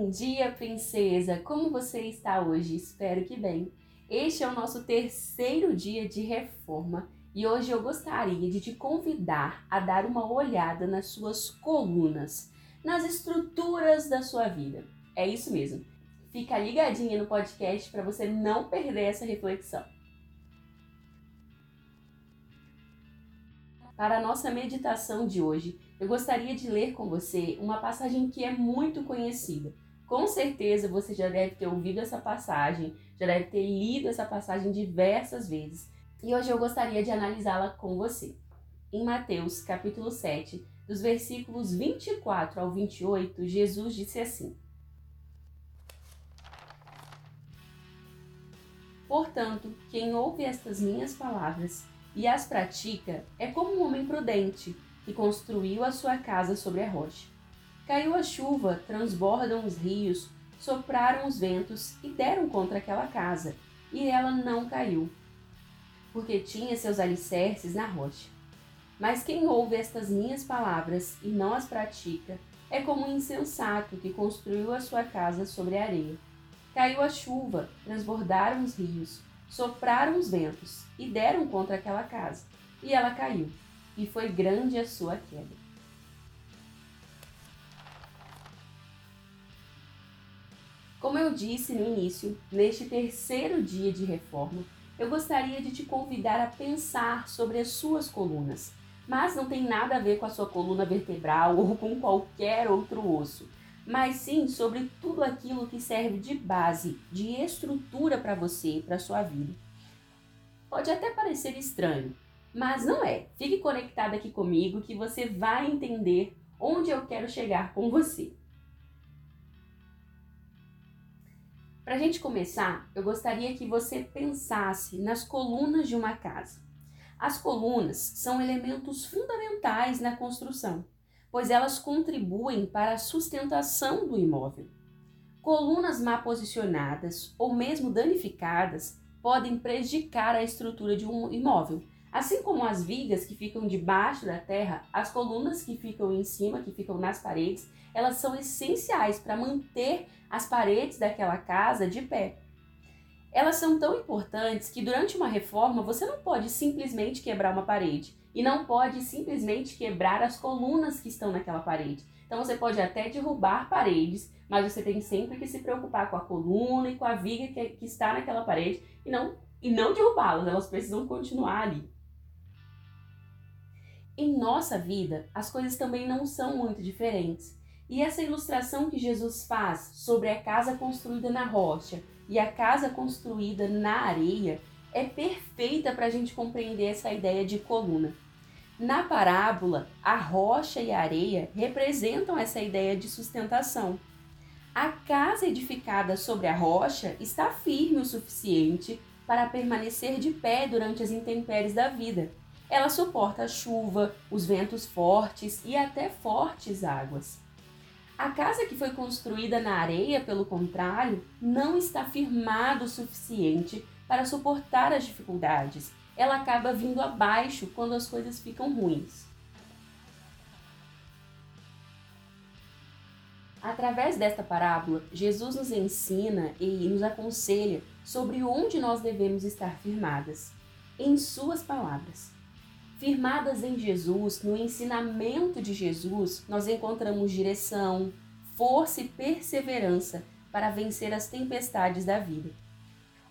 Bom dia, princesa! Como você está hoje? Espero que bem. Este é o nosso terceiro dia de reforma e hoje eu gostaria de te convidar a dar uma olhada nas suas colunas, nas estruturas da sua vida. É isso mesmo. Fica ligadinha no podcast para você não perder essa reflexão. Para a nossa meditação de hoje, eu gostaria de ler com você uma passagem que é muito conhecida. Com certeza você já deve ter ouvido essa passagem, já deve ter lido essa passagem diversas vezes. E hoje eu gostaria de analisá-la com você. Em Mateus, capítulo 7, dos versículos 24 ao 28, Jesus disse assim: Portanto, quem ouve estas minhas palavras e as pratica é como um homem prudente que construiu a sua casa sobre a rocha. Caiu a chuva, transbordam os rios, sopraram os ventos e deram contra aquela casa, e ela não caiu, porque tinha seus alicerces na rocha. Mas quem ouve estas minhas palavras e não as pratica é como um insensato que construiu a sua casa sobre a areia. Caiu a chuva, transbordaram os rios, sopraram os ventos e deram contra aquela casa, e ela caiu, e foi grande a sua queda. Como eu disse no início, neste terceiro dia de reforma, eu gostaria de te convidar a pensar sobre as suas colunas, mas não tem nada a ver com a sua coluna vertebral ou com qualquer outro osso, mas sim sobre tudo aquilo que serve de base, de estrutura para você e para sua vida. Pode até parecer estranho, mas não é. Fique conectado aqui comigo que você vai entender onde eu quero chegar com você. Para a gente começar, eu gostaria que você pensasse nas colunas de uma casa. As colunas são elementos fundamentais na construção, pois elas contribuem para a sustentação do imóvel. Colunas mal posicionadas ou mesmo danificadas podem prejudicar a estrutura de um imóvel, Assim como as vigas que ficam debaixo da terra, as colunas que ficam em cima, que ficam nas paredes, elas são essenciais para manter as paredes daquela casa de pé. Elas são tão importantes que durante uma reforma você não pode simplesmente quebrar uma parede e não pode simplesmente quebrar as colunas que estão naquela parede. Então você pode até derrubar paredes, mas você tem sempre que se preocupar com a coluna e com a viga que, que está naquela parede e não, e não derrubá-las, elas precisam continuar ali. Em nossa vida, as coisas também não são muito diferentes. E essa ilustração que Jesus faz sobre a casa construída na rocha e a casa construída na areia é perfeita para a gente compreender essa ideia de coluna. Na parábola, a rocha e a areia representam essa ideia de sustentação. A casa edificada sobre a rocha está firme o suficiente para permanecer de pé durante as intempéries da vida ela suporta a chuva, os ventos fortes e até fortes águas. A casa que foi construída na areia, pelo contrário, não está firmada o suficiente para suportar as dificuldades. Ela acaba vindo abaixo quando as coisas ficam ruins. Através desta parábola, Jesus nos ensina e nos aconselha sobre onde nós devemos estar firmadas. Em Suas palavras. Firmadas em Jesus, no ensinamento de Jesus, nós encontramos direção, força e perseverança para vencer as tempestades da vida.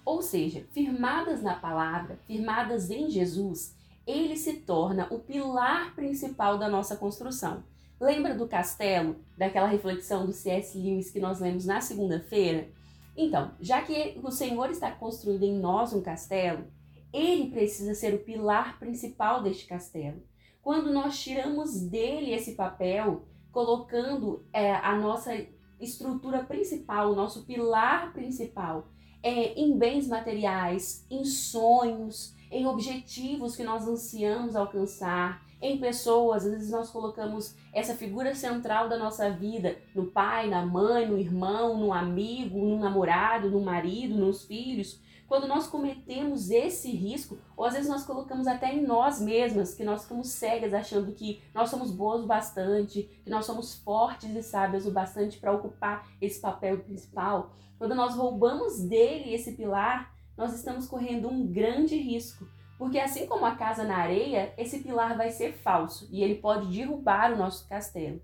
Ou seja, firmadas na palavra, firmadas em Jesus, ele se torna o pilar principal da nossa construção. Lembra do castelo, daquela reflexão do C.S. Lewis que nós lemos na segunda-feira? Então, já que o Senhor está construindo em nós um castelo, ele precisa ser o pilar principal deste castelo. Quando nós tiramos dele esse papel, colocando é, a nossa estrutura principal, o nosso pilar principal, é, em bens materiais, em sonhos, em objetivos que nós ansiamos alcançar, em pessoas, às vezes nós colocamos essa figura central da nossa vida no pai, na mãe, no irmão, no amigo, no namorado, no marido, nos filhos quando nós cometemos esse risco, ou às vezes nós colocamos até em nós mesmas, que nós ficamos cegas achando que nós somos boas o bastante, que nós somos fortes e sábias o bastante para ocupar esse papel principal, quando nós roubamos dele esse pilar, nós estamos correndo um grande risco. Porque assim como a casa na areia, esse pilar vai ser falso e ele pode derrubar o nosso castelo.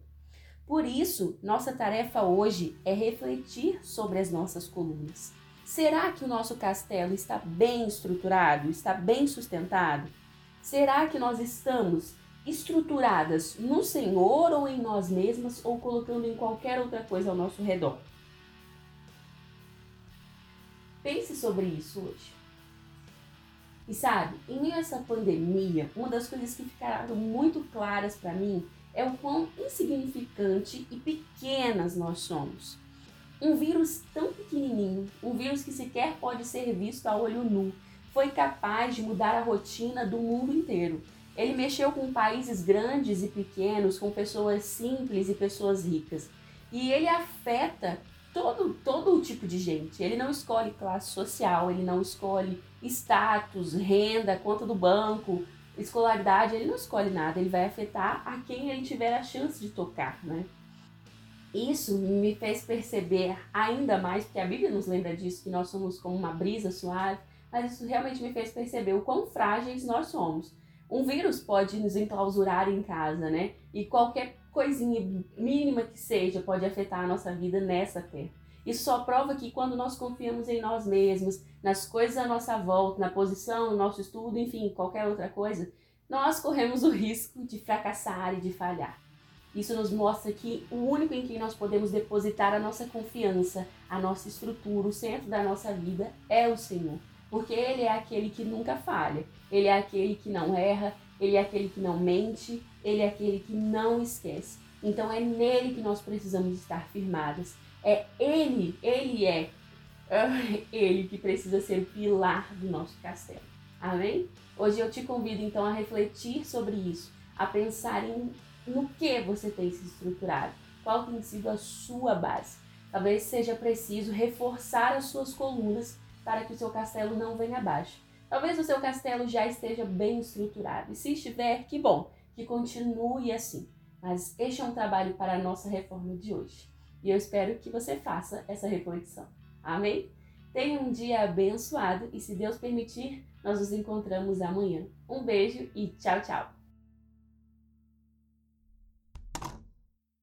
Por isso, nossa tarefa hoje é refletir sobre as nossas colunas. Será que o nosso castelo está bem estruturado, está bem sustentado? Será que nós estamos estruturadas no Senhor ou em nós mesmas ou colocando em qualquer outra coisa ao nosso redor? Pense sobre isso hoje. E sabe, em meio a essa pandemia, uma das coisas que ficaram muito claras para mim é o quão insignificante e pequenas nós somos. Um vírus tão pequenininho, um vírus que sequer pode ser visto a olho nu, foi capaz de mudar a rotina do mundo inteiro. Ele mexeu com países grandes e pequenos, com pessoas simples e pessoas ricas. E ele afeta todo, todo o tipo de gente. Ele não escolhe classe social, ele não escolhe status, renda, conta do banco, escolaridade, ele não escolhe nada, ele vai afetar a quem ele tiver a chance de tocar, né? Isso me fez perceber ainda mais, porque a Bíblia nos lembra disso, que nós somos como uma brisa suave, mas isso realmente me fez perceber o quão frágeis nós somos. Um vírus pode nos enclausurar em casa, né? E qualquer coisinha mínima que seja pode afetar a nossa vida nessa terra. Isso só prova que quando nós confiamos em nós mesmos, nas coisas à nossa volta, na posição, no nosso estudo, enfim, qualquer outra coisa, nós corremos o risco de fracassar e de falhar. Isso nos mostra que o único em quem nós podemos depositar a nossa confiança, a nossa estrutura, o centro da nossa vida é o Senhor. Porque Ele é aquele que nunca falha, Ele é aquele que não erra, Ele é aquele que não mente, Ele é aquele que não esquece. Então é nele que nós precisamos estar firmadas. É Ele, Ele é, é Ele que precisa ser o pilar do nosso castelo. Amém? Hoje eu te convido então a refletir sobre isso, a pensar em no que você tem se estruturado, qual tem sido a sua base. Talvez seja preciso reforçar as suas colunas para que o seu castelo não venha abaixo. Talvez o seu castelo já esteja bem estruturado, e se estiver, que bom, que continue assim. Mas este é um trabalho para a nossa reforma de hoje e eu espero que você faça essa reflexão. Amém? Tenha um dia abençoado e, se Deus permitir, nós nos encontramos amanhã. Um beijo e tchau, tchau!